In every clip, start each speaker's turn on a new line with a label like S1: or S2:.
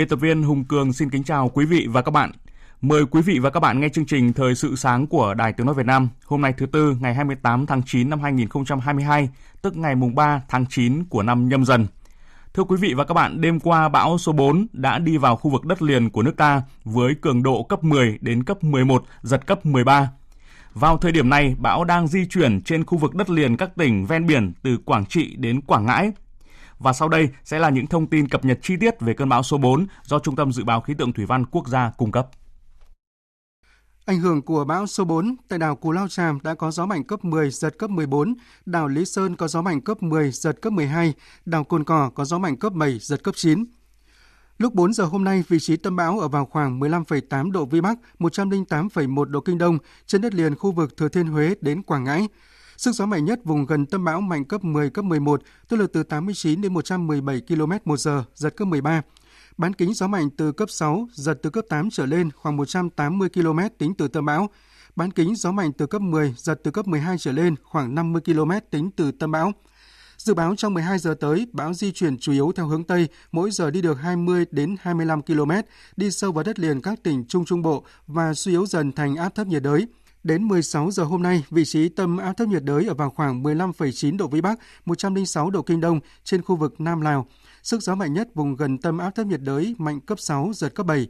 S1: Biên tập viên Hùng Cường xin kính chào quý vị và các bạn. Mời quý vị và các bạn nghe chương trình Thời sự sáng của Đài Tiếng Nói Việt Nam hôm nay thứ Tư ngày 28 tháng 9 năm 2022, tức ngày mùng 3 tháng 9 của năm nhâm dần. Thưa quý vị và các bạn, đêm qua bão số 4 đã đi vào khu vực đất liền của nước ta với cường độ cấp 10 đến cấp 11, giật cấp 13. Vào thời điểm này, bão đang di chuyển trên khu vực đất liền các tỉnh ven biển từ Quảng Trị đến Quảng Ngãi và sau đây sẽ là những thông tin cập nhật chi tiết về cơn bão số 4 do Trung tâm Dự báo Khí tượng Thủy văn Quốc gia cung cấp.
S2: Ảnh hưởng của bão số 4, tại đảo Cù Lao Tràm đã có gió mạnh cấp 10, giật cấp 14, đảo Lý Sơn có gió mạnh cấp 10, giật cấp 12, đảo Cồn Cỏ có gió mạnh cấp 7, giật cấp 9. Lúc 4 giờ hôm nay, vị trí tâm bão ở vào khoảng 15,8 độ Vĩ Bắc, 108,1 độ Kinh Đông, trên đất liền khu vực Thừa Thiên Huế đến Quảng Ngãi. Sức gió mạnh nhất vùng gần tâm bão mạnh cấp 10, cấp 11, tức là từ 89 đến 117 km một giờ, giật cấp 13. Bán kính gió mạnh từ cấp 6, giật từ cấp 8 trở lên khoảng 180 km tính từ tâm bão. Bán kính gió mạnh từ cấp 10, giật từ cấp 12 trở lên khoảng 50 km tính từ tâm bão. Dự báo trong 12 giờ tới, bão di chuyển chủ yếu theo hướng Tây, mỗi giờ đi được 20 đến 25 km, đi sâu vào đất liền các tỉnh Trung Trung Bộ và suy yếu dần thành áp thấp nhiệt đới. Đến 16 giờ hôm nay, vị trí tâm áp thấp nhiệt đới ở vào khoảng 15,9 độ Vĩ Bắc, 106 độ Kinh Đông trên khu vực Nam Lào. Sức gió mạnh nhất vùng gần tâm áp thấp nhiệt đới mạnh cấp 6, giật cấp 7.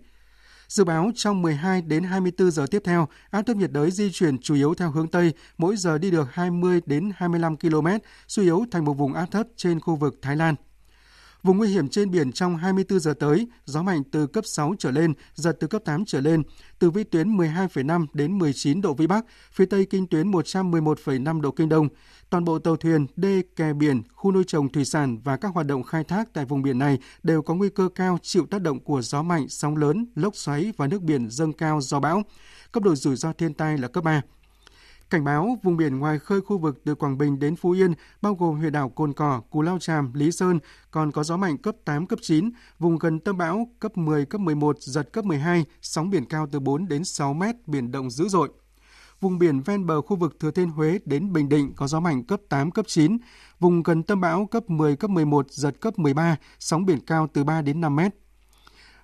S2: Dự báo trong 12 đến 24 giờ tiếp theo, áp thấp nhiệt đới di chuyển chủ yếu theo hướng Tây, mỗi giờ đi được 20 đến 25 km, suy yếu thành một vùng áp thấp trên khu vực Thái Lan. Vùng nguy hiểm trên biển trong 24 giờ tới, gió mạnh từ cấp 6 trở lên, giật từ cấp 8 trở lên, từ vĩ tuyến 12,5 đến 19 độ vĩ Bắc, phía Tây kinh tuyến 111,5 độ kinh Đông. Toàn bộ tàu thuyền, đê, kè biển, khu nuôi trồng thủy sản và các hoạt động khai thác tại vùng biển này đều có nguy cơ cao chịu tác động của gió mạnh, sóng lớn, lốc xoáy và nước biển dâng cao do bão. Cấp độ rủi ro thiên tai là cấp 3. Cảnh báo vùng biển ngoài khơi khu vực từ Quảng Bình đến Phú Yên, bao gồm huyện đảo Cồn Cỏ, Cù Lao Tràm, Lý Sơn, còn có gió mạnh cấp 8, cấp 9, vùng gần tâm bão cấp 10, cấp 11, giật cấp 12, sóng biển cao từ 4 đến 6 mét, biển động dữ dội. Vùng biển ven bờ khu vực Thừa Thiên Huế đến Bình Định có gió mạnh cấp 8, cấp 9, vùng gần tâm bão cấp 10, cấp 11, giật cấp 13, sóng biển cao từ 3 đến 5 mét.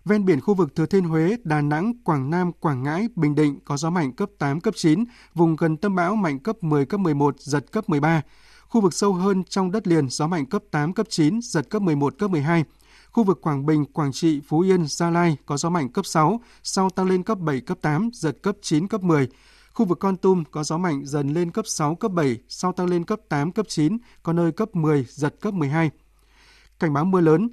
S2: Ven biển khu vực Thừa Thiên Huế, Đà Nẵng, Quảng Nam, Quảng Ngãi, Bình Định có gió mạnh cấp 8, cấp 9, vùng gần tâm bão mạnh cấp 10, cấp 11, giật cấp 13. Khu vực sâu hơn trong đất liền gió mạnh cấp 8, cấp 9, giật cấp 11, cấp 12. Khu vực Quảng Bình, Quảng Trị, Phú Yên, Gia Lai có gió mạnh cấp 6, sau tăng lên cấp 7, cấp 8, giật cấp 9, cấp 10. Khu vực Con Tum có gió mạnh dần lên cấp 6, cấp 7, sau tăng lên cấp 8, cấp 9, có nơi cấp 10, giật cấp 12. Cảnh báo mưa lớn,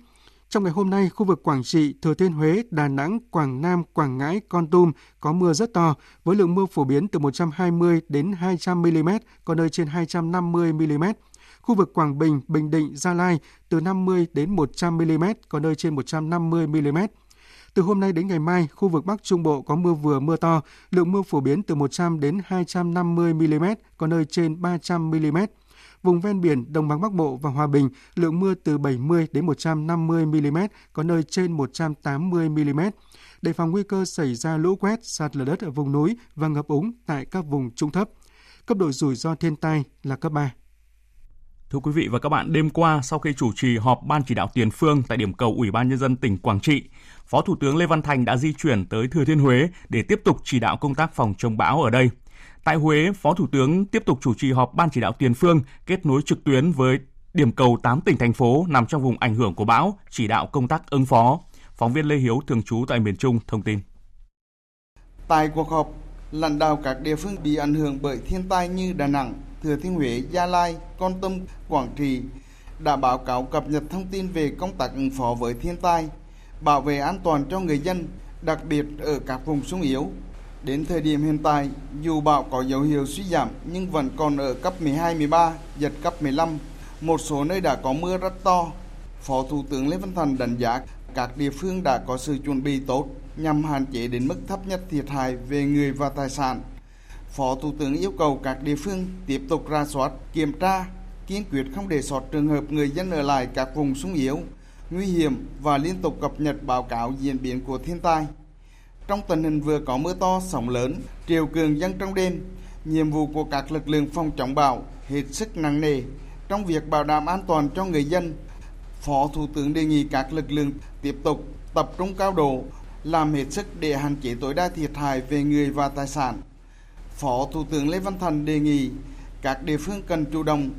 S2: trong ngày hôm nay, khu vực Quảng Trị, Thừa Thiên Huế, Đà Nẵng, Quảng Nam, Quảng Ngãi, Con Tum có mưa rất to với lượng mưa phổ biến từ 120 đến 200 mm, có nơi trên 250 mm. Khu vực Quảng Bình, Bình Định, Gia Lai từ 50 đến 100 mm, có nơi trên 150 mm. Từ hôm nay đến ngày mai, khu vực Bắc Trung Bộ có mưa vừa mưa to, lượng mưa phổ biến từ 100 đến 250 mm, có nơi trên 300 mm. Vùng ven biển Đồng bằng Bắc Bộ và Hòa Bình, lượng mưa từ 70 đến 150 mm, có nơi trên 180 mm. Đề phòng nguy cơ xảy ra lũ quét, sạt lở đất ở vùng núi và ngập úng tại các vùng trung thấp. Cấp độ rủi ro thiên tai là cấp 3.
S1: Thưa quý vị và các bạn, đêm qua sau khi chủ trì họp Ban chỉ đạo tiền phương tại điểm cầu Ủy ban Nhân dân tỉnh Quảng Trị, Phó Thủ tướng Lê Văn Thành đã di chuyển tới Thừa Thiên Huế để tiếp tục chỉ đạo công tác phòng chống bão ở đây. Tại Huế, Phó Thủ tướng tiếp tục chủ trì họp Ban chỉ đạo tiền phương kết nối trực tuyến với điểm cầu 8 tỉnh thành phố nằm trong vùng ảnh hưởng của bão, chỉ đạo công tác ứng phó. Phóng viên Lê Hiếu thường trú tại miền Trung thông tin.
S3: Tại cuộc họp, lãnh đạo các địa phương bị ảnh hưởng bởi thiên tai như Đà Nẵng, Thừa Thiên Huế, Gia Lai, Con Tum, Quảng Trị đã báo cáo cập nhật thông tin về công tác ứng phó với thiên tai, bảo vệ an toàn cho người dân, đặc biệt ở các vùng sung yếu. Đến thời điểm hiện tại, dù bão có dấu hiệu suy giảm nhưng vẫn còn ở cấp 12, 13, giật cấp 15. Một số nơi đã có mưa rất to. Phó Thủ tướng Lê Văn Thành đánh giá các địa phương đã có sự chuẩn bị tốt nhằm hạn chế đến mức thấp nhất thiệt hại về người và tài sản. Phó Thủ tướng yêu cầu các địa phương tiếp tục ra soát, kiểm tra, kiên quyết không để sót trường hợp người dân ở lại các vùng sung yếu, nguy hiểm và liên tục cập nhật báo cáo diễn biến của thiên tai. Trong tình hình vừa có mưa to, sóng lớn, triều cường dân trong đêm, nhiệm vụ của các lực lượng phòng chống bão hết sức nặng nề trong việc bảo đảm an toàn cho người dân. Phó Thủ tướng đề nghị các lực lượng tiếp tục tập trung cao độ, làm hết sức để hạn chế tối đa thiệt hại về người và tài sản. Phó Thủ tướng Lê Văn Thành đề nghị các địa phương cần chủ động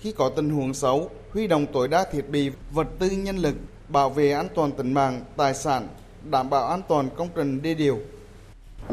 S3: khi có tình huống xấu, huy động tối đa thiết bị, vật tư nhân lực, bảo vệ an toàn tính mạng, tài sản, đảm bảo an toàn công trình đê điều.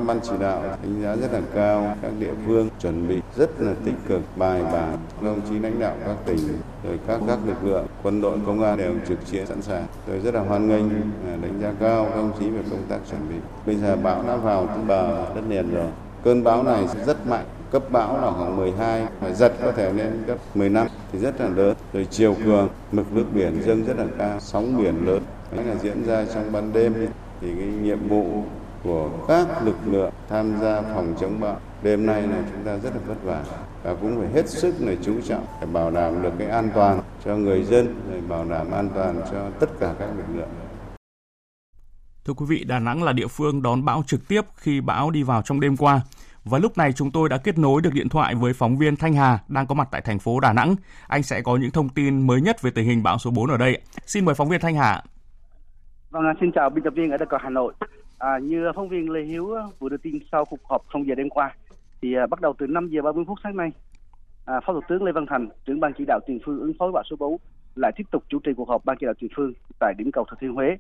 S4: Ban chỉ đạo đánh giá rất là cao, các địa phương chuẩn bị rất là tích cực, bài bản. Các đồng chí lãnh đạo các tỉnh, rồi các các lực lượng, quân đội, công an đều trực chiến sẵn sàng. Tôi rất là hoan nghênh, à, đánh giá cao các đồng chí về công tác chuẩn bị. Bây giờ bão đã vào bờ đất liền rồi. Cơn bão này rất mạnh, cấp bão là khoảng 12, và giật có thể lên cấp 15 thì rất là lớn. Rồi chiều cường, mực nước biển dâng rất là cao, sóng biển lớn. Đấy là diễn ra trong ban đêm thì cái nhiệm vụ của các lực lượng tham gia phòng chống bão đêm nay là chúng ta rất là vất vả và cũng phải hết sức là chú trọng để bảo đảm được cái an toàn cho người dân rồi bảo đảm an toàn cho tất cả các lực lượng.
S1: Thưa quý vị, Đà Nẵng là địa phương đón bão trực tiếp khi bão đi vào trong đêm qua. Và lúc này chúng tôi đã kết nối được điện thoại với phóng viên Thanh Hà đang có mặt tại thành phố Đà Nẵng. Anh sẽ có những thông tin mới nhất về tình hình bão số 4 ở đây. Xin mời phóng viên Thanh Hà.
S5: Vâng, xin chào biên tập viên ở Đà Hà Nội. À, như phóng viên Lê Hiếu ờ, vừa đưa tin sau cuộc họp không giờ đêm qua, thì à, bắt đầu từ 5 giờ 30 phút sáng nay, à, Phó Thủ tướng Lê Văn Thành, trưởng ban chỉ đạo tiền phương ứng phó bão số 4 lại tiếp tục chủ trì cuộc họp ban chỉ đạo tiền phương tại điểm cầu Thừa Thiên Huế.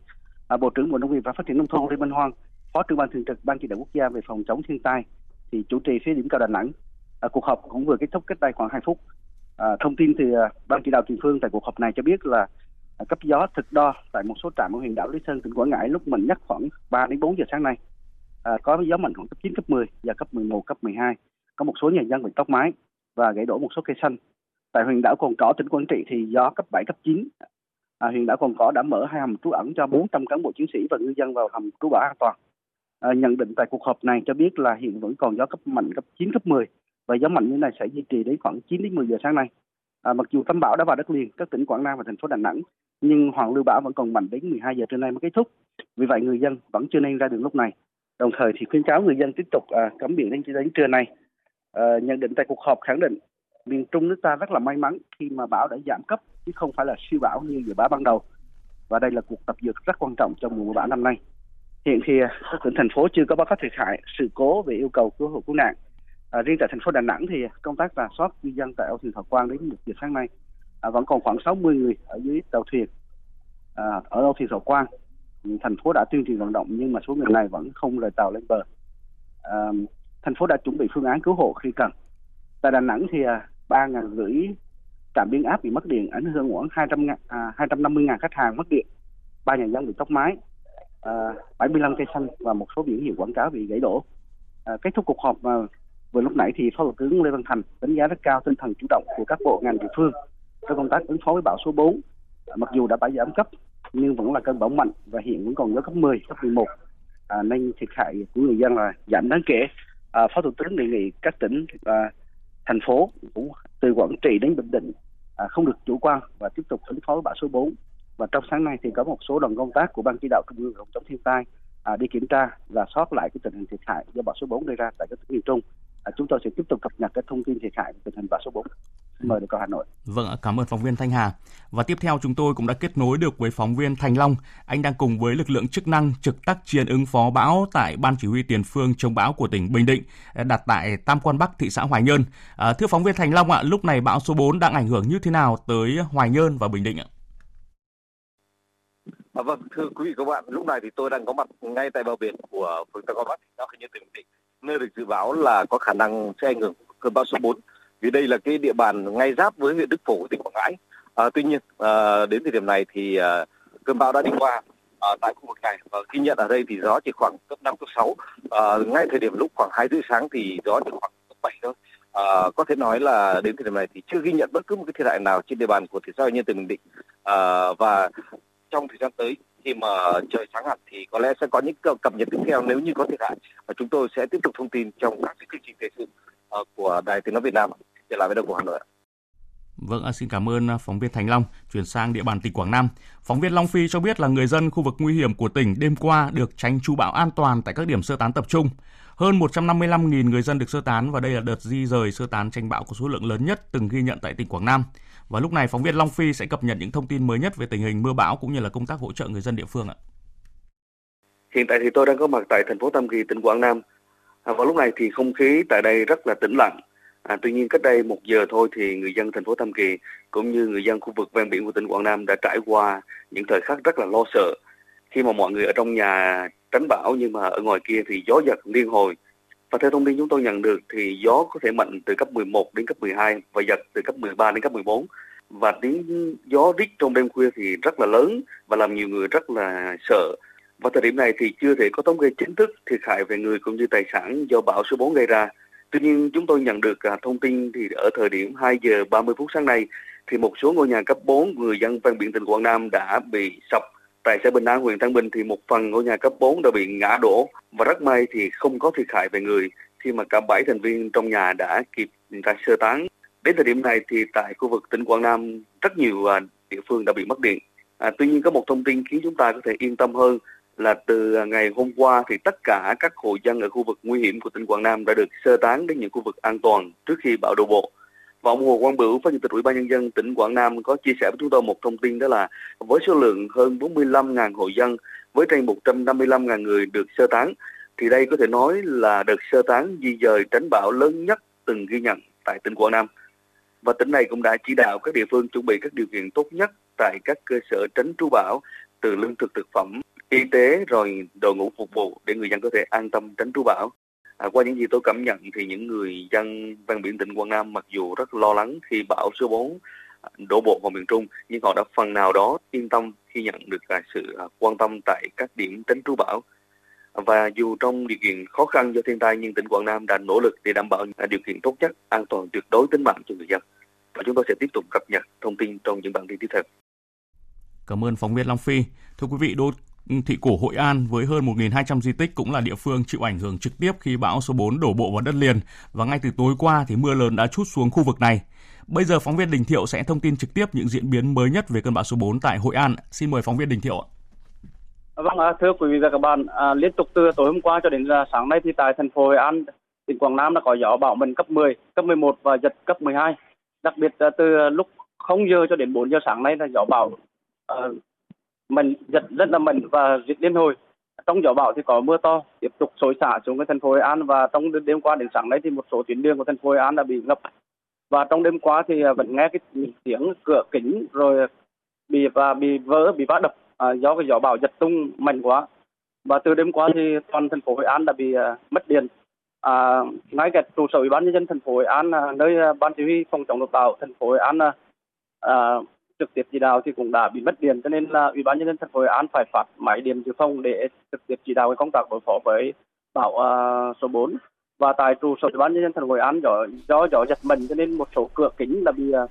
S5: À, Bộ trưởng Bộ Nông nghiệp và Phát triển nông thôn Lê Minh Hoan, Phó trưởng ban thường trực ban chỉ đạo quốc gia về phòng chống thiên tai thì chủ trì phía điểm cầu Đà Nẵng. À, cuộc họp cũng vừa kết thúc cách đây khoảng 2 phút. À, thông tin từ à, ban chỉ đạo tiền phương tại cuộc họp này cho biết là cấp gió thực đo tại một số trạm ở huyện đảo Lý Sơn tỉnh Quảng Ngãi lúc mình nhắc khoảng 3 đến 4 giờ sáng nay. À, có gió mạnh khoảng cấp 9 cấp 10 và cấp 11 cấp 12. Có một số nhà dân bị tốc mái và gãy đổ một số cây xanh. Tại huyện đảo Cồn Cỏ tỉnh Quảng Trị thì gió cấp 7 cấp 9. À, huyện đảo Cồn Cỏ đã mở hai hầm trú ẩn cho 400 cán bộ chiến sĩ và ngư dân vào hầm trú bão an toàn. À, nhận định tại cuộc họp này cho biết là hiện vẫn còn gió cấp mạnh cấp 9 cấp 10 và gió mạnh như này sẽ duy trì đến khoảng 9 đến 10 giờ sáng nay. À, mặc dù tâm bão đã vào đất liền các tỉnh Quảng Nam và thành phố Đà Nẵng nhưng hoàn lưu bão vẫn còn mạnh đến 12 giờ trưa nay mới kết thúc. Vì vậy người dân vẫn chưa nên ra đường lúc này. Đồng thời thì khuyến cáo người dân tiếp tục à, cấm biển đến đến trưa nay. À, nhận định tại cuộc họp khẳng định miền Trung nước ta rất là may mắn khi mà bão đã giảm cấp chứ không phải là siêu bão như dự báo ban đầu. Và đây là cuộc tập dượt rất quan trọng trong mùa bão năm nay. Hiện thì à, các tỉnh thành phố chưa có báo cáo thiệt hại, sự cố về yêu cầu cứu hộ cứu nạn. À, riêng tại thành phố Đà Nẵng thì công tác rà soát di dân tại âu thuyền Thọ Quang đến một giờ sáng nay à, vẫn còn khoảng 60 người ở dưới tàu thuyền à, ở đâu thì Thọ Quang. Ừ, thành phố đã tuyên truyền vận động nhưng mà số người này vẫn không rời tàu lên bờ. À, thành phố đã chuẩn bị phương án cứu hộ khi cần. Tại Đà Nẵng thì à, ba ngàn rưỡi trạm biến áp bị mất điện ảnh hưởng khoảng 200 à, 250 ngàn khách hàng mất điện ba nhà dân bị tốc mái à, 75 cây xanh và một số biển hiệu quảng cáo bị gãy đổ à, kết thúc cuộc họp à, vừa lúc nãy thì phó thủ tướng lê văn thành đánh giá rất cao tinh thần chủ động của các bộ ngành địa phương trong công tác ứng phó với bão số 4 à, mặc dù đã bãi giảm cấp nhưng vẫn là cơn bão mạnh và hiện vẫn còn gió cấp 10, cấp 11 à, nên thiệt hại của người dân là giảm đáng kể à, phó thủ tướng đề nghị các tỉnh và thành phố cũng từ quảng trị đến bình định à, không được chủ quan và tiếp tục ứng phó với bão số 4 và trong sáng nay thì có một số đoàn công tác của ban chỉ đạo trung ương phòng chống thiên tai à, đi kiểm tra và soát lại cái tình hình thiệt hại do bão số 4 gây ra tại các tỉnh miền Trung. À, chúng tôi sẽ tiếp tục cập nhật các thông tin thiệt hại tình hình bão số 4. Mời được Hà Nội.
S1: Vâng, cảm ơn phóng viên Thanh Hà. Và tiếp theo chúng tôi cũng đã kết nối được với phóng viên Thành Long. Anh đang cùng với lực lượng chức năng trực tác chiến ứng phó bão tại Ban Chỉ huy Tiền phương chống bão của tỉnh Bình Định, đặt tại Tam Quan Bắc, thị xã Hoài Nhơn. À, thưa phóng viên Thành Long ạ, lúc này bão số 4 đang ảnh hưởng như thế nào tới Hoài Nhơn và Bình Định ạ?
S6: À, vâng, thưa quý vị các bạn, lúc này thì tôi đang có mặt ngay tại bờ biển của phường Tam Quan Bắc, thị xã Hoài Nhơn, tỉnh Bình Định, nơi được dự báo là có khả năng sẽ ảnh hưởng cơn bão số 4 vì đây là cái địa bàn ngay giáp với huyện Đức Phổ tỉnh Quảng Ngãi À, tuy nhiên à, đến thời điểm này thì à, cơn bão đã đi qua à, tại khu vực này và ghi nhận ở đây thì gió chỉ khoảng cấp 5, cấp 6. À, ngay thời điểm lúc khoảng 2 rưỡi sáng thì gió chỉ khoảng cấp 7 thôi. À, có thể nói là đến thời điểm này thì chưa ghi nhận bất cứ một cái thiệt hại nào trên địa bàn của thị xã Hoài Nhơn tỉnh Bình Định. À, và trong thời gian tới khi mà trời sáng hẳn thì có lẽ sẽ có những cập nhật tiếp theo nếu như có thiệt hại và chúng tôi sẽ tiếp tục thông tin trong các chương trình thời sự à, của Đài Tiếng nói Việt Nam trở lại với đầu của Hà Nội.
S1: Vâng, xin cảm ơn phóng viên Thành Long. Chuyển sang địa bàn tỉnh Quảng Nam. Phóng viên Long Phi cho biết là người dân khu vực nguy hiểm của tỉnh đêm qua được tránh chú bão an toàn tại các điểm sơ tán tập trung. Hơn 155.000 người dân được sơ tán và đây là đợt di rời sơ tán tranh bão có số lượng lớn nhất từng ghi nhận tại tỉnh Quảng Nam. Và lúc này phóng viên Long Phi sẽ cập nhật những thông tin mới nhất về tình hình mưa bão cũng như là công tác hỗ trợ người dân địa phương ạ.
S7: Hiện tại thì tôi đang có mặt tại thành phố Tam Kỳ, tỉnh Quảng Nam. À, vào lúc này thì không khí tại đây rất là tĩnh lặng. À, tuy nhiên cách đây một giờ thôi thì người dân thành phố Tam Kỳ cũng như người dân khu vực ven biển của tỉnh Quảng Nam đã trải qua những thời khắc rất là lo sợ khi mà mọi người ở trong nhà tránh bão nhưng mà ở ngoài kia thì gió giật liên hồi. Và theo thông tin chúng tôi nhận được thì gió có thể mạnh từ cấp 11 đến cấp 12 và giật từ cấp 13 đến cấp 14 và tiếng gió rít trong đêm khuya thì rất là lớn và làm nhiều người rất là sợ. Và thời điểm này thì chưa thể có thống kê chính thức thiệt hại về người cũng như tài sản do bão số 4 gây ra. Tuy nhiên chúng tôi nhận được à, thông tin thì ở thời điểm 2 giờ 30 phút sáng nay thì một số ngôi nhà cấp 4 người dân ven biển tỉnh Quảng Nam đã bị sập tại xã Bình An huyện Thăng Bình thì một phần ngôi nhà cấp 4 đã bị ngã đổ và rất may thì không có thiệt hại về người khi mà cả 7 thành viên trong nhà đã kịp ra sơ tán. Đến thời điểm này thì tại khu vực tỉnh Quảng Nam rất nhiều à, địa phương đã bị mất điện. À, tuy nhiên có một thông tin khiến chúng ta có thể yên tâm hơn là từ ngày hôm qua thì tất cả các hộ dân ở khu vực nguy hiểm của tỉnh Quảng Nam đã được sơ tán đến những khu vực an toàn trước khi bão đổ bộ. Và ông Hồ Quang Bửu, Phó Chủ tịch Ủy ban Nhân dân tỉnh Quảng Nam có chia sẻ với chúng tôi một thông tin đó là với số lượng hơn 45.000 hộ dân với trên 155.000 người được sơ tán thì đây có thể nói là đợt sơ tán di dời tránh bão lớn nhất từng ghi nhận tại tỉnh Quảng Nam. Và tỉnh này cũng đã chỉ đạo các địa phương chuẩn bị các điều kiện tốt nhất tại các cơ sở tránh trú bão từ lương thực thực phẩm, y tế rồi đội ngũ phục vụ để người dân có thể an tâm tránh trú bão. À, qua những gì tôi cảm nhận thì những người dân ven biển tỉnh Quảng Nam mặc dù rất lo lắng khi bão số 4 à, đổ bộ vào miền Trung nhưng họ đã phần nào đó yên tâm khi nhận được à, sự à, quan tâm tại các điểm tránh trú bão. Và dù trong điều kiện khó khăn do thiên tai nhưng tỉnh Quảng Nam đã nỗ lực để đảm bảo điều kiện tốt nhất, an toàn tuyệt đối tính mạng cho người dân. Và chúng tôi sẽ tiếp tục cập nhật thông tin trong những bản tin tiếp theo.
S1: Cảm ơn phóng viên Long Phi. Thưa quý vị, đô thị cổ Hội An với hơn 1.200 di tích cũng là địa phương chịu ảnh hưởng trực tiếp khi bão số 4 đổ bộ vào đất liền và ngay từ tối qua thì mưa lớn đã chút xuống khu vực này. Bây giờ phóng viên Đình Thiệu sẽ thông tin trực tiếp những diễn biến mới nhất về cơn bão số 4 tại Hội An. Xin mời phóng viên Đình Thiệu.
S8: Vâng, thưa quý vị và các bạn, à, liên tục từ tối hôm qua cho đến à, sáng nay thì tại thành phố Hội An, tỉnh Quảng Nam đã có gió bão mạnh cấp 10, cấp 11 và giật cấp 12. Đặc biệt từ lúc 0 giờ cho đến 4 giờ sáng nay là gió bão à, mạnh giật rất là mạnh và giật liên hồi. Trong gió bão thì có mưa to tiếp tục xối xả xuống cái thành phố Hội An và trong đêm qua đến sáng nay thì một số tuyến đường của thành phố Hội An đã bị ngập. Và trong đêm qua thì à, vẫn nghe cái tiếng cửa kính rồi bị và bị vỡ bị vỡ đập à, do cái gió bão giật tung mạnh quá và từ đêm qua thì toàn thành phố Hội An đã bị à, mất điện à, ngay cả trụ sở ủy ban nhân dân thành phố Hội An à, nơi à, ban chỉ huy phòng chống lụt bão thành phố Hội An à, à, trực tiếp chỉ đạo thì cũng đã bị mất điện. Cho nên là ủy ban nhân dân thành phố Hội An phải phát máy điện dự phòng để trực tiếp chỉ đạo cái công tác đối phó với bão uh, số 4 và tại trụ sở ủy ban nhân dân thành phố Hội An do do gió giật mạnh cho nên một số cửa kính đã bị uh,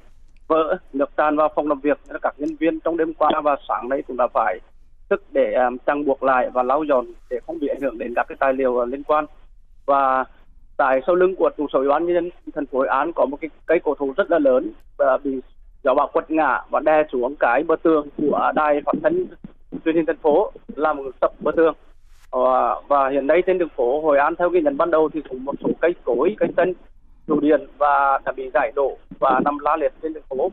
S8: vỡ nước tràn vào phòng làm việc. Các nhân viên trong đêm qua và sáng nay cũng đã phải thức để à, um, trang buộc lại và lau dọn để không bị ảnh hưởng đến các cái tài liệu uh, liên quan. Và tại sau lưng của trụ sở ủy ban nhân dân thành phố Hội An có một cái cây cổ thụ rất là lớn và bị gió bão quật ngã và đè xuống cái bờ tường của đài phát thanh truyền hình thành phố làm sập bờ tường. Và, và hiện nay trên đường phố Hội An theo ghi nhận ban đầu thì cũng một số cây cối cây xanh trụ điện và đã bị gãy đổ và nằm la liệt trên đường phố.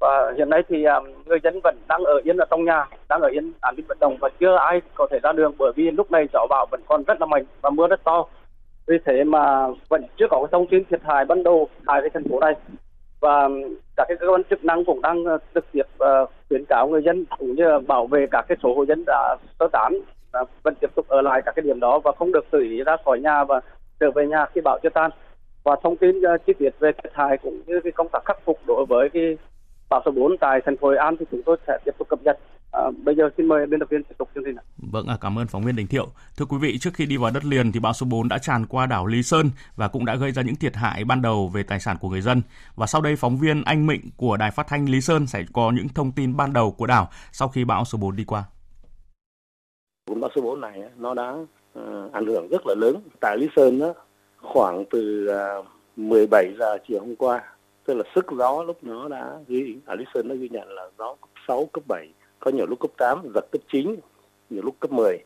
S8: Và hiện nay thì um, người dân vẫn đang ở yên ở trong nhà đang ở yên an ninh vận động và chưa ai có thể ra đường bởi vì lúc này gió bão vẫn còn rất là mạnh và mưa rất to. Vì thế mà vẫn chưa có cái thông tin thiệt hại ban đầu tại cái thành phố này và các cái cơ quan chức năng cũng đang ờ, trực tiếp uh, khuyến cáo người dân cũng như bảo vệ các cái số hộ dân đã sơ tán vẫn tiếp tục ở lại các cái điểm đó và không được tự ý ra khỏi nhà và trở về nhà khi bão chưa tan và thông tin uh, chi tiết về thiệt hại cũng như cái công tác khắc phục đối với cái
S5: bão số 4 tại thành phố Hội An thì chúng tôi sẽ tiếp tục cập nhật. À, bây giờ xin mời biên tập viên tiếp tục chương trình.
S1: Vâng, à, cảm ơn phóng viên Đình Thiệu. Thưa quý vị, trước khi đi vào đất liền thì bão số 4 đã tràn qua đảo Lý Sơn và cũng đã gây ra những thiệt hại ban đầu về tài sản của người dân. Và sau đây phóng viên Anh Mịnh của Đài Phát thanh Lý Sơn sẽ có những thông tin ban đầu của đảo sau khi bão số 4 đi qua.
S9: Cơn bão số 4 này nó đã uh, ảnh hưởng rất là lớn tại Lý Sơn đó khoảng từ uh, 17 giờ chiều hôm qua tức là sức gió lúc nó đã ghi ở Lý Sơn nó ghi nhận là gió cấp 6, cấp 7 có nhiều lúc cấp 8 giật cấp 9 nhiều lúc cấp 10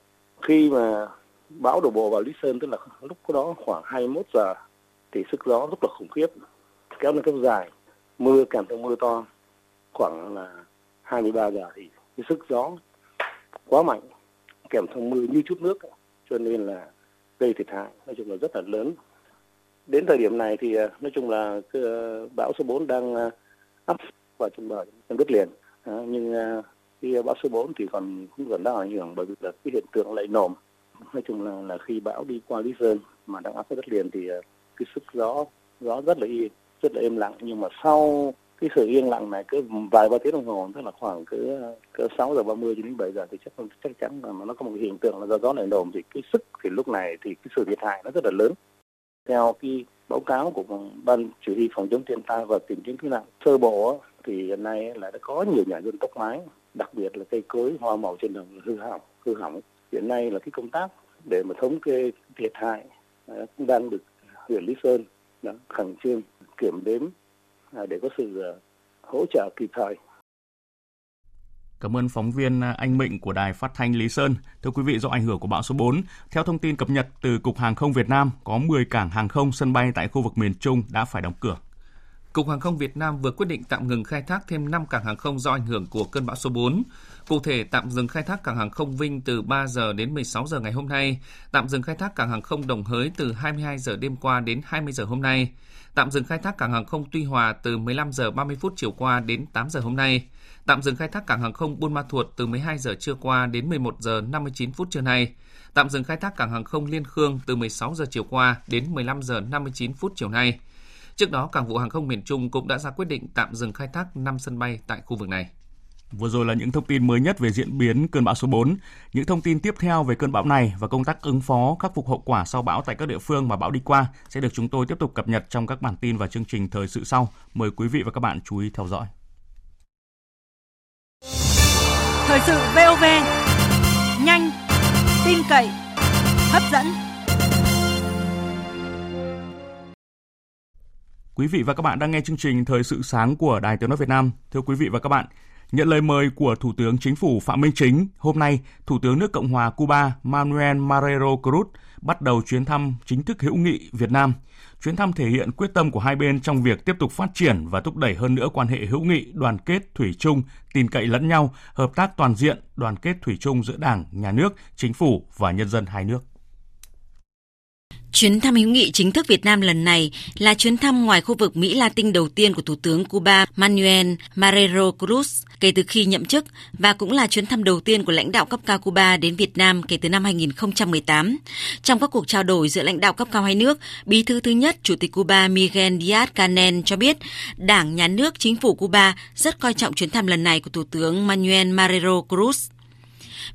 S9: khi mà bão đổ bộ vào Lý Sơn tức là lúc đó khoảng 21 giờ thì sức gió rất là khủng khiếp kéo lên kéo dài. Mưa kèm theo mưa to khoảng là 23 giờ thì cái sức gió quá mạnh kèm theo mưa như chút nước cho nên là gây thiệt hại nói chung là rất là lớn. Đến thời điểm này thì à, nói chung là ờ, bão số 4 đang à, áp vào trong bờ trong đất liền. À, nhưng khi bão số 4 thì còn cũng vẫn đang ảnh hưởng bởi vì là cái hiện tượng lầy nồm. Nói chung là là khi bão đi qua lý sơn mà đang áp sát đất liền thì ờ, cái sức gió gió rất là yên rất là êm lặng. Nhưng mà sau cái sự yên lặng này cứ vài ba tiếng đồng hồ, tức là khoảng cứ cứ sáu giờ ba mươi cho đến bảy giờ thì chắc chắc chắn là nó có một hiện tượng là do gió nổi nồm. Thì cái sức thì lúc này thì cái sự thiệt hại nó rất là lớn. Theo cái báo cáo của ban chỉ huy phòng chống thiên tai và tìm kiếm cứu nạn sơ bộ thì hiện nay là đã có nhiều nhà dân tốc mái đặc biệt là cây cối hoa màu trên đồng hư hỏng hư hỏng hiện nay là cái công tác để mà thống kê thiệt hại à, cũng đang được huyện lý sơn đã khẩn trương kiểm đếm à, để có sự à, hỗ trợ kịp thời
S1: Cảm ơn phóng viên Anh Mịnh của Đài Phát thanh Lý Sơn. Thưa quý vị, do ảnh hưởng của bão số 4, theo thông tin cập nhật từ Cục Hàng không Việt Nam, có 10 cảng hàng không sân bay tại khu vực miền Trung đã phải đóng cửa.
S10: Cục Hàng không Việt Nam vừa quyết định tạm ngừng khai thác thêm 5 cảng hàng không do ảnh hưởng của cơn bão số 4. Cụ thể, tạm dừng khai thác cảng hàng không Vinh từ 3 giờ đến 16 giờ ngày hôm nay, tạm dừng khai thác cảng hàng không Đồng Hới từ 22 giờ đêm qua đến 20 giờ hôm nay, tạm dừng khai thác cảng hàng không Tuy Hòa từ 15 giờ 30 phút chiều qua đến 8 giờ hôm nay, tạm dừng khai thác cảng hàng không Buôn Ma Thuột từ 12 giờ trưa qua đến 11 giờ 59 phút trưa nay, tạm dừng khai thác cảng hàng không Liên Khương từ 16 giờ chiều qua đến 15 giờ 59 phút chiều nay. Trước đó, Cảng vụ Hàng không miền Trung cũng đã ra quyết định tạm dừng khai thác 5 sân bay tại khu vực này.
S1: Vừa rồi là những thông tin mới nhất về diễn biến cơn bão số 4. Những thông tin tiếp theo về cơn bão này và công tác ứng phó khắc phục hậu quả sau bão tại các địa phương mà bão đi qua sẽ được chúng tôi tiếp tục cập nhật trong các bản tin và chương trình thời sự sau. Mời quý vị và các bạn chú ý theo dõi.
S11: Thời sự VOV nhanh, tin cậy, hấp dẫn.
S1: Quý vị và các bạn đang nghe chương trình Thời sự sáng của Đài Tiếng nói Việt Nam. Thưa quý vị và các bạn, Nhận lời mời của Thủ tướng Chính phủ Phạm Minh Chính, hôm nay, Thủ tướng nước Cộng hòa Cuba Manuel Marrero Cruz bắt đầu chuyến thăm chính thức hữu nghị Việt Nam. Chuyến thăm thể hiện quyết tâm của hai bên trong việc tiếp tục phát triển và thúc đẩy hơn nữa quan hệ hữu nghị, đoàn kết, thủy chung, tin cậy lẫn nhau, hợp tác toàn diện, đoàn kết thủy chung giữa Đảng, Nhà nước, Chính phủ và nhân dân hai nước.
S12: Chuyến thăm hữu nghị chính thức Việt Nam lần này là chuyến thăm ngoài khu vực Mỹ Latin đầu tiên của Thủ tướng Cuba Manuel Marrero Cruz kể từ khi nhậm chức và cũng là chuyến thăm đầu tiên của lãnh đạo cấp cao Cuba đến Việt Nam kể từ năm 2018. Trong các cuộc trao đổi giữa lãnh đạo cấp cao hai nước, bí thư thứ nhất Chủ tịch Cuba Miguel Díaz-Canel cho biết Đảng, Nhà nước, Chính phủ Cuba rất coi trọng chuyến thăm lần này của Thủ tướng Manuel Marrero Cruz.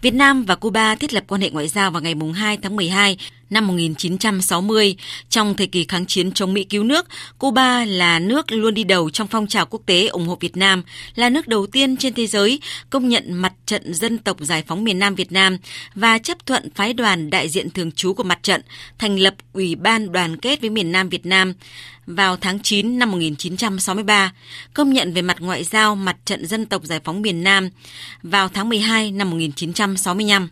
S12: Việt Nam và Cuba thiết lập quan hệ ngoại giao vào ngày 2 tháng 12 năm 1960. Trong thời kỳ kháng chiến chống Mỹ cứu nước, Cuba là nước luôn đi đầu trong phong trào quốc tế ủng hộ Việt Nam, là nước đầu tiên trên thế giới công nhận mặt trận dân tộc giải phóng miền Nam Việt Nam và chấp thuận phái đoàn đại diện thường trú của mặt trận thành lập Ủy ban đoàn kết với miền Nam Việt Nam vào tháng 9 năm 1963, công nhận về mặt ngoại giao mặt trận dân tộc giải phóng miền Nam vào tháng 12 năm 1965.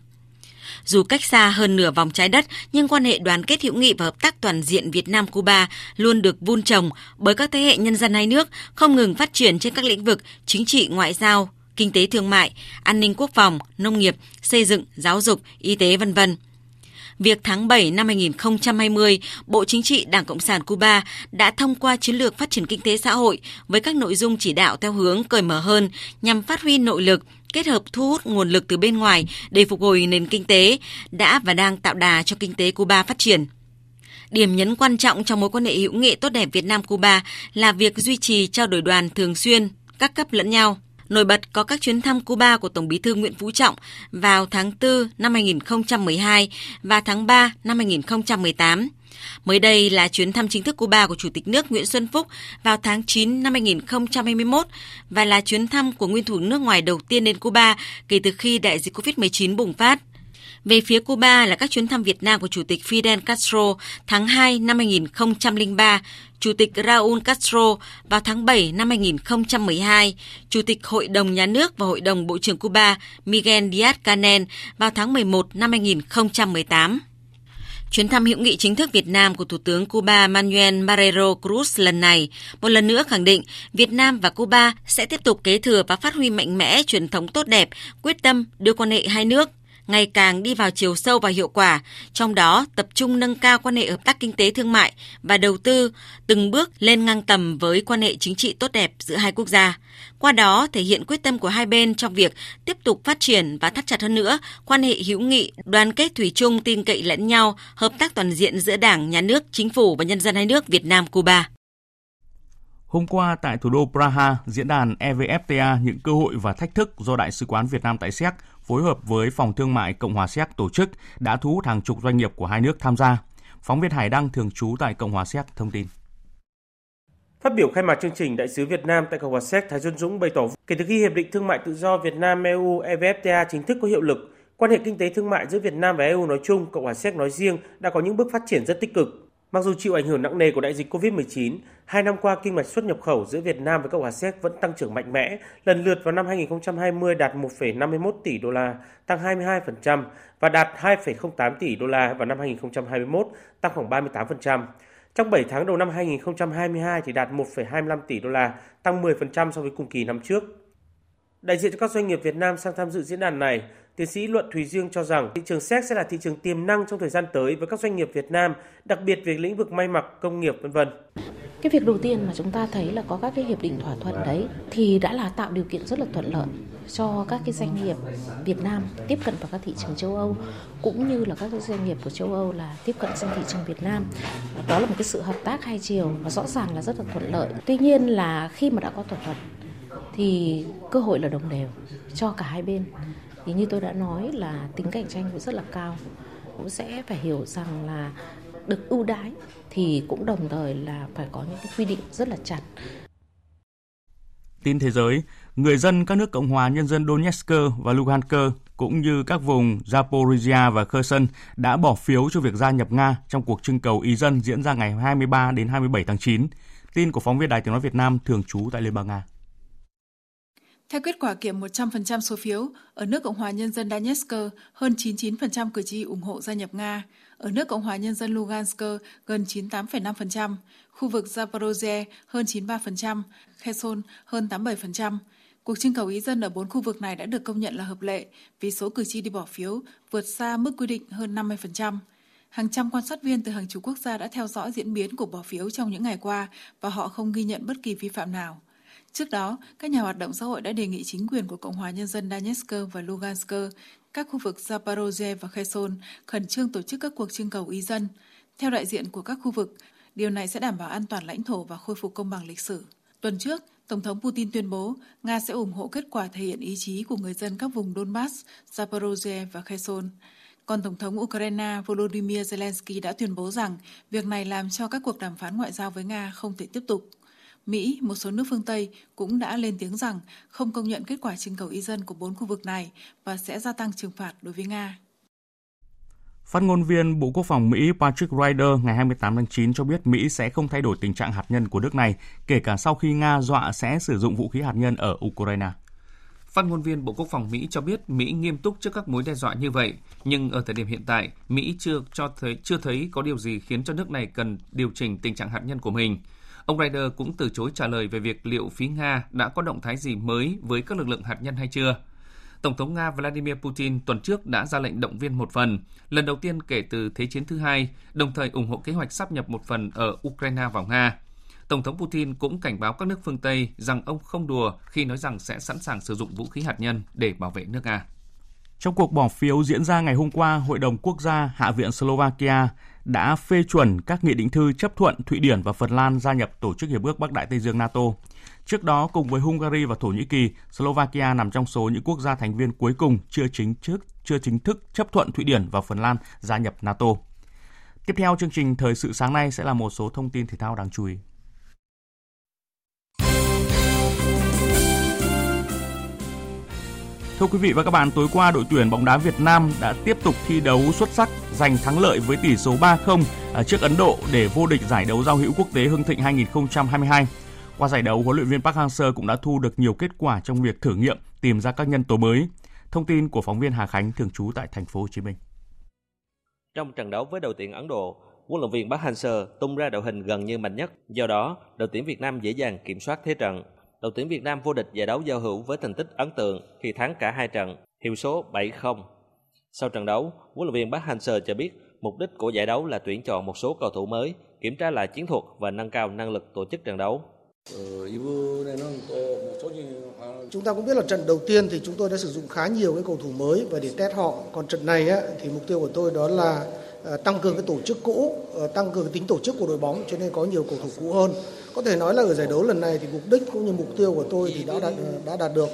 S12: Dù cách xa hơn nửa vòng trái đất, nhưng quan hệ đoàn kết hữu nghị và hợp tác toàn diện Việt Nam Cuba luôn được vun trồng bởi các thế hệ nhân dân hai nước không ngừng phát triển trên các lĩnh vực chính trị, ngoại giao, kinh tế thương mại, an ninh quốc phòng, nông nghiệp, xây dựng, giáo dục, y tế vân vân. Việc tháng 7 năm 2020, Bộ Chính trị Đảng Cộng sản Cuba đã thông qua chiến lược phát triển kinh tế xã hội với các nội dung chỉ đạo theo hướng cởi mở hơn nhằm phát huy nội lực, kết hợp thu hút nguồn lực từ bên ngoài để phục hồi nền kinh tế, đã và đang tạo đà cho kinh tế Cuba phát triển. Điểm nhấn quan trọng trong mối quan hệ hữu nghị tốt đẹp Việt Nam Cuba là việc duy trì trao đổi đoàn thường xuyên, các cấp lẫn nhau. Nổi bật có các chuyến thăm Cuba của Tổng Bí thư Nguyễn Phú Trọng vào tháng 4 năm 2012 và tháng 3 năm 2018. Mới đây là chuyến thăm chính thức Cuba của Chủ tịch nước Nguyễn Xuân Phúc vào tháng 9 năm 2021 và là chuyến thăm của nguyên thủ nước ngoài đầu tiên đến Cuba kể từ khi đại dịch COVID-19 bùng phát. Về phía Cuba là các chuyến thăm Việt Nam của Chủ tịch Fidel Castro tháng 2 năm 2003, Chủ tịch Raúl Castro vào tháng 7 năm 2012, Chủ tịch Hội đồng Nhà nước và Hội đồng Bộ trưởng Cuba Miguel Díaz-Canel vào tháng 11 năm 2018. Chuyến thăm hữu nghị chính thức Việt Nam của Thủ tướng Cuba Manuel Marrero Cruz lần này. Một lần nữa khẳng định Việt Nam và Cuba sẽ tiếp tục kế thừa và phát huy mạnh mẽ truyền thống tốt đẹp, quyết tâm đưa quan hệ hai nước ngày càng đi vào chiều sâu và hiệu quả, trong đó tập trung nâng cao quan hệ hợp tác kinh tế thương mại và đầu tư, từng bước lên ngang tầm với quan hệ chính trị tốt đẹp giữa hai quốc gia. Qua đó thể hiện quyết tâm của hai bên trong việc tiếp tục phát triển và thắt chặt hơn nữa quan hệ hữu nghị, đoàn kết thủy chung tin cậy lẫn nhau, hợp tác toàn diện giữa Đảng, Nhà nước, Chính phủ và nhân dân hai nước Việt Nam Cuba.
S1: Hôm qua tại thủ đô Praha, diễn đàn EVFTA những cơ hội và thách thức do Đại sứ quán Việt Nam tại Séc phối hợp với Phòng Thương mại Cộng hòa Séc tổ chức đã thu hút hàng chục doanh nghiệp của hai nước tham gia. Phóng viên Hải Đăng thường trú tại Cộng hòa Séc thông tin.
S13: Phát biểu khai mạc chương trình, Đại sứ Việt Nam tại Cộng hòa Séc Thái Xuân Dũng bày tỏ kể từ khi Hiệp định Thương mại Tự do Việt Nam EU EVFTA chính thức có hiệu lực, quan hệ kinh tế thương mại giữa Việt Nam và EU nói chung, Cộng hòa Séc nói riêng đã có những bước phát triển rất tích cực. Mặc dù chịu ảnh hưởng nặng nề của đại dịch COVID-19, hai năm qua kinh mạch xuất nhập khẩu giữa Việt Nam với Cộng hòa Séc vẫn tăng trưởng mạnh mẽ, lần lượt vào năm 2020 đạt 1,51 tỷ đô la, tăng 22% và đạt 2,08 tỷ đô la vào năm 2021, tăng khoảng 38%. Trong 7 tháng đầu năm 2022 thì đạt 1,25 tỷ đô la, tăng 10% so với cùng kỳ năm trước. Đại diện cho các doanh nghiệp Việt Nam sang tham dự diễn đàn này, Tiến sĩ Luận Thùy Dương cho rằng thị trường Séc sẽ là thị trường tiềm năng trong thời gian tới với các doanh nghiệp Việt Nam, đặc biệt về lĩnh vực may mặc, công nghiệp vân vân.
S14: Cái việc đầu tiên mà chúng ta thấy là có các cái hiệp định thỏa thuận đấy thì đã là tạo điều kiện rất là thuận lợi cho các cái doanh nghiệp Việt Nam tiếp cận vào các thị trường châu Âu cũng như là các doanh nghiệp của châu Âu là tiếp cận sang thị trường Việt Nam. Đó là một cái sự hợp tác hai chiều và rõ ràng là rất là thuận lợi. Tuy nhiên là khi mà đã có thỏa thuận thì cơ hội là đồng đều cho cả hai bên thì như tôi đã nói là tính cạnh tranh cũng rất là cao cũng sẽ phải hiểu rằng là được ưu đãi thì cũng đồng thời là phải có những cái quy định rất là chặt.
S1: Tin thế giới, người dân các nước Cộng hòa Nhân dân Donetsk và Lugansk cũng như các vùng Zaporizhia và Kherson đã bỏ phiếu cho việc gia nhập Nga trong cuộc trưng cầu ý dân diễn ra ngày 23 đến 27 tháng 9. Tin của phóng viên Đài Tiếng Nói Việt Nam thường trú tại Liên bang Nga.
S15: Theo kết quả kiểm 100% số phiếu, ở nước Cộng hòa Nhân dân Donetsk, hơn 99% cử tri ủng hộ gia nhập Nga. Ở nước Cộng hòa Nhân dân Lugansk, gần 98,5%. Khu vực Zaporozhye, hơn 93%. Kherson, hơn 87%. Cuộc trưng cầu ý dân ở bốn khu vực này đã được công nhận là hợp lệ vì số cử tri đi bỏ phiếu vượt xa mức quy định hơn 50%. Hàng trăm quan sát viên từ hàng chục quốc gia đã theo dõi diễn biến của bỏ phiếu trong những ngày qua và họ không ghi nhận bất kỳ vi phạm nào. Trước đó, các nhà hoạt động xã hội đã đề nghị chính quyền của Cộng hòa Nhân dân Donetsk và Lugansk, các khu vực Zaporozhye và Kherson khẩn trương tổ chức các cuộc trưng cầu ý dân. Theo đại diện của các khu vực, điều này sẽ đảm bảo an toàn lãnh thổ và khôi phục công bằng lịch sử. Tuần trước, Tổng thống Putin tuyên bố Nga sẽ ủng hộ kết quả thể hiện ý chí của người dân các vùng Donbass, Zaporozhye và Kherson. Còn Tổng thống Ukraine Volodymyr Zelensky đã tuyên bố rằng việc này làm cho các cuộc đàm phán ngoại giao với Nga không thể tiếp tục. Mỹ, một số nước phương Tây cũng đã lên tiếng rằng không công nhận kết quả trưng cầu ý dân của bốn khu vực này và sẽ gia tăng trừng phạt đối với Nga.
S1: Phát ngôn viên Bộ Quốc phòng Mỹ Patrick Ryder ngày 28 tháng 9 cho biết Mỹ sẽ không thay đổi tình trạng hạt nhân của nước này, kể cả sau khi Nga dọa sẽ sử dụng vũ khí hạt nhân ở Ukraine.
S10: Phát ngôn viên Bộ Quốc phòng Mỹ cho biết Mỹ nghiêm túc trước các mối đe dọa như vậy, nhưng ở thời điểm hiện tại, Mỹ chưa cho thấy chưa thấy có điều gì khiến cho nước này cần điều chỉnh tình trạng hạt nhân của mình. Ông Ryder cũng từ chối trả lời về việc liệu phía Nga đã có động thái gì mới với các lực lượng hạt nhân hay chưa. Tổng thống Nga Vladimir Putin tuần trước đã ra lệnh động viên một phần, lần đầu tiên kể từ Thế chiến thứ hai, đồng thời ủng hộ kế hoạch sắp nhập một phần ở Ukraine vào Nga. Tổng thống Putin cũng cảnh báo các nước phương Tây rằng ông không đùa khi nói rằng sẽ sẵn sàng sử dụng vũ khí hạt nhân để bảo vệ nước Nga.
S1: Trong cuộc bỏ phiếu diễn ra ngày hôm qua, Hội đồng Quốc gia Hạ viện Slovakia đã phê chuẩn các nghị định thư chấp thuận Thụy Điển và Phần Lan gia nhập Tổ chức Hiệp ước Bắc Đại Tây Dương NATO. Trước đó, cùng với Hungary và Thổ Nhĩ Kỳ, Slovakia nằm trong số những quốc gia thành viên cuối cùng chưa chính thức chưa chính thức chấp thuận Thụy Điển và Phần Lan gia nhập NATO. Tiếp theo chương trình thời sự sáng nay sẽ là một số thông tin thể thao đáng chú ý. Thưa quý vị và các bạn, tối qua đội tuyển bóng đá Việt Nam đã tiếp tục thi đấu xuất sắc, giành thắng lợi với tỷ số 3-0 à, trước Ấn Độ để vô địch giải đấu giao hữu quốc tế Hưng Thịnh 2022. Qua giải đấu, huấn luyện viên Park Hang-seo cũng đã thu được nhiều kết quả trong việc thử nghiệm tìm ra các nhân tố mới. Thông tin của phóng viên Hà Khánh thường trú tại thành phố Hồ Chí Minh.
S16: Trong trận đấu với đội tuyển Ấn Độ, huấn luyện viên Park Hang-seo tung ra đội hình gần như mạnh nhất, do đó đội tuyển Việt Nam dễ dàng kiểm soát thế trận. Đội tuyển Việt Nam vô địch giải đấu giao hữu với thành tích ấn tượng khi thắng cả hai trận, hiệu số 7-0. Sau trận đấu, huấn luyện viên Park Hang-seo cho biết mục đích của giải đấu là tuyển chọn một số cầu thủ mới, kiểm tra lại chiến thuật và nâng cao năng lực tổ chức trận đấu.
S17: Chúng ta cũng biết là trận đầu tiên thì chúng tôi đã sử dụng khá nhiều cái cầu thủ mới và để test họ. Còn trận này á, thì mục tiêu của tôi đó là tăng cường cái tổ chức cũ, tăng cường cái tính tổ chức của đội bóng cho nên có nhiều cầu thủ cũ hơn. Có thể nói là ở giải đấu lần này thì mục đích cũng như mục tiêu của tôi thì đã đạt, đã đạt được.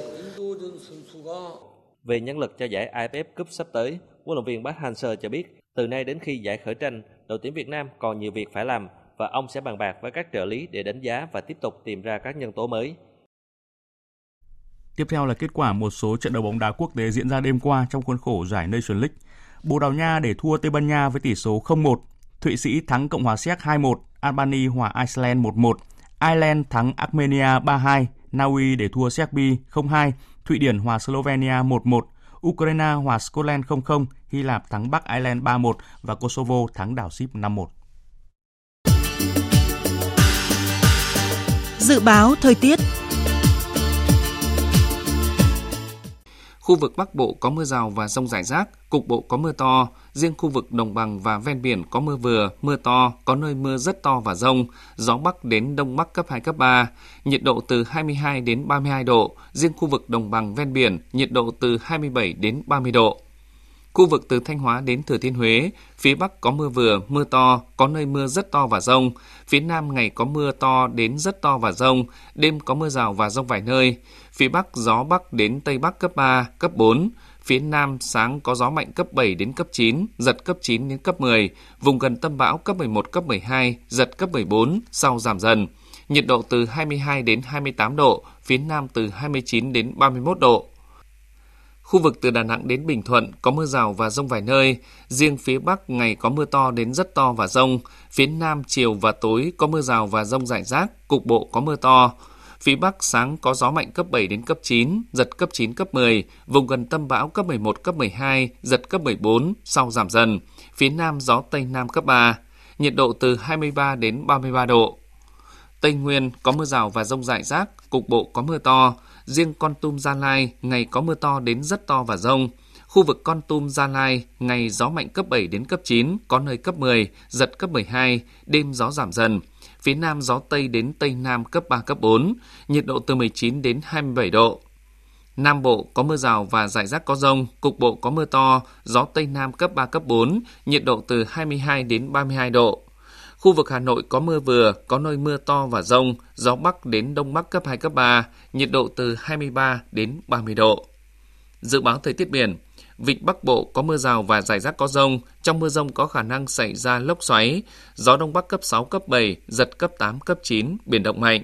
S16: Về nhân lực cho giải AFF Cup sắp tới, huấn luyện viên Park Hang-seo cho biết từ nay đến khi giải khởi tranh, đội tuyển Việt Nam còn nhiều việc phải làm và ông sẽ bàn bạc với các trợ lý để đánh giá và tiếp tục tìm ra các nhân tố mới.
S1: Tiếp theo là kết quả một số trận đấu bóng đá quốc tế diễn ra đêm qua trong khuôn khổ giải Nation League. Bồ Đào Nha để thua Tây Ban Nha với tỷ số 0-1, Thụy Sĩ thắng Cộng hòa Séc 2-1, Albania hòa Iceland 1-1, Ireland thắng Armenia 3-2, Na Uy để thua Serbia 0-2, Thụy Điển hòa Slovenia 1-1, Ukraine hòa Scotland 0-0, Hy Lạp thắng Bắc Ireland 3-1 và Kosovo thắng đảo Ship 5-1.
S11: Dự báo thời tiết
S10: Khu vực Bắc Bộ có mưa rào và rông rải rác, cục bộ có mưa to, riêng khu vực đồng bằng và ven biển có mưa vừa, mưa to, có nơi mưa rất to và rông, gió Bắc đến Đông Bắc cấp 2, cấp 3, nhiệt độ từ 22 đến 32 độ, riêng khu vực đồng bằng ven biển, nhiệt độ từ 27 đến 30 độ. Khu vực từ Thanh Hóa đến Thừa Thiên Huế, phía Bắc có mưa vừa, mưa to, có nơi mưa rất to và rông. Phía Nam ngày có mưa to đến rất to và rông, đêm có mưa rào và rông vài nơi. Phía Bắc gió Bắc đến Tây Bắc cấp 3, cấp 4. Phía Nam sáng có gió mạnh cấp 7 đến cấp 9, giật cấp 9 đến cấp 10. Vùng gần tâm bão cấp 11, cấp 12, giật cấp 14, sau giảm dần. Nhiệt độ từ 22 đến 28 độ, phía Nam từ 29 đến 31 độ. Khu vực từ Đà Nẵng đến Bình Thuận có mưa rào và rông vài nơi, riêng phía Bắc ngày có mưa to đến rất to và rông, phía Nam chiều và tối có mưa rào và rông rải rác, cục bộ có mưa to. Phía Bắc sáng có gió mạnh cấp 7 đến cấp 9, giật cấp 9 cấp 10, vùng gần tâm bão cấp 11 cấp 12, giật cấp 14, sau giảm dần. Phía Nam gió Tây Nam cấp 3, nhiệt độ từ 23 đến 33 độ. Tây Nguyên có mưa rào và rông rải rác, cục bộ có mưa to, riêng Con Tum Gia Lai ngày có mưa to đến rất to và rông. Khu vực Con Tum Gia Lai ngày gió mạnh cấp 7 đến cấp 9, có nơi cấp 10, giật cấp 12, đêm gió giảm dần. Phía Nam gió Tây đến Tây Nam cấp 3, cấp 4, nhiệt độ từ 19 đến 27 độ. Nam Bộ có mưa rào và rải rác có rông, cục bộ có mưa to, gió Tây Nam cấp 3, cấp 4, nhiệt độ từ 22 đến 32 độ. Khu vực Hà Nội có mưa vừa, có nơi mưa to và rông, gió Bắc đến Đông Bắc cấp 2, cấp 3, nhiệt độ từ 23 đến 30 độ. Dự báo thời tiết biển, Vịnh Bắc Bộ có mưa rào và rải rác có rông, trong mưa rông có khả năng xảy ra lốc xoáy, gió Đông Bắc cấp 6, cấp 7, giật cấp 8, cấp 9, biển động mạnh.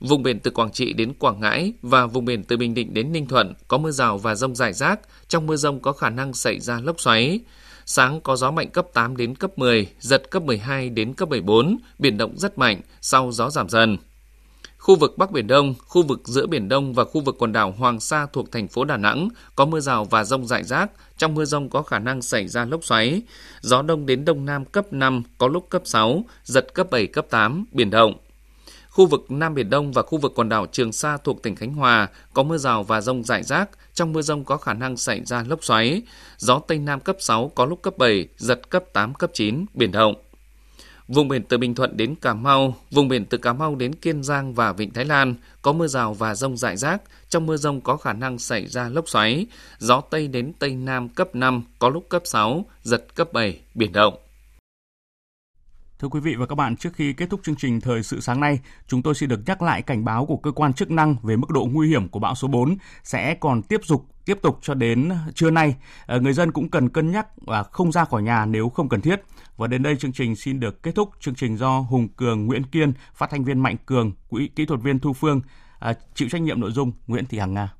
S10: Vùng biển từ Quảng Trị đến Quảng Ngãi và vùng biển từ Bình Định đến Ninh Thuận có mưa rào và rông rải rác, trong mưa rông có khả năng xảy ra lốc xoáy. Sáng có gió mạnh cấp 8 đến cấp 10, giật cấp 12 đến cấp 14, biển động rất mạnh, sau gió giảm dần. Khu vực Bắc Biển Đông, khu vực giữa Biển Đông và khu vực quần đảo Hoàng Sa thuộc thành phố Đà Nẵng có mưa rào và rông rải rác. Trong mưa rông có khả năng xảy ra lốc xoáy. Gió đông đến đông nam cấp 5, có lúc cấp 6, giật cấp 7, cấp 8, biển động. Khu vực Nam Biển Đông và khu vực quần đảo Trường Sa thuộc tỉnh Khánh Hòa có mưa rào và rông rải rác. Trong mưa rông có khả năng xảy ra lốc xoáy. Gió Tây Nam cấp 6 có lúc cấp 7, giật cấp 8, cấp 9, biển động. Vùng biển từ Bình Thuận đến Cà Mau, vùng biển từ Cà Mau đến Kiên Giang và Vịnh Thái Lan có mưa rào và rông rải rác. Trong mưa rông có khả năng xảy ra lốc xoáy, gió Tây đến Tây Nam cấp 5, có lúc cấp 6, giật cấp 7, biển động.
S1: Thưa quý vị và các bạn, trước khi kết thúc chương trình Thời sự sáng nay, chúng tôi xin được nhắc lại cảnh báo của cơ quan chức năng về mức độ nguy hiểm của bão số 4 sẽ còn tiếp tục tiếp tục cho đến trưa nay. Ờ, người dân cũng cần cân nhắc và không ra khỏi nhà nếu không cần thiết. Và đến đây chương trình xin được kết thúc. Chương trình do Hùng Cường, Nguyễn Kiên, phát thanh viên Mạnh Cường, quỹ kỹ thuật viên Thu Phương, ờ, chịu trách nhiệm nội dung Nguyễn Thị Hằng Nga.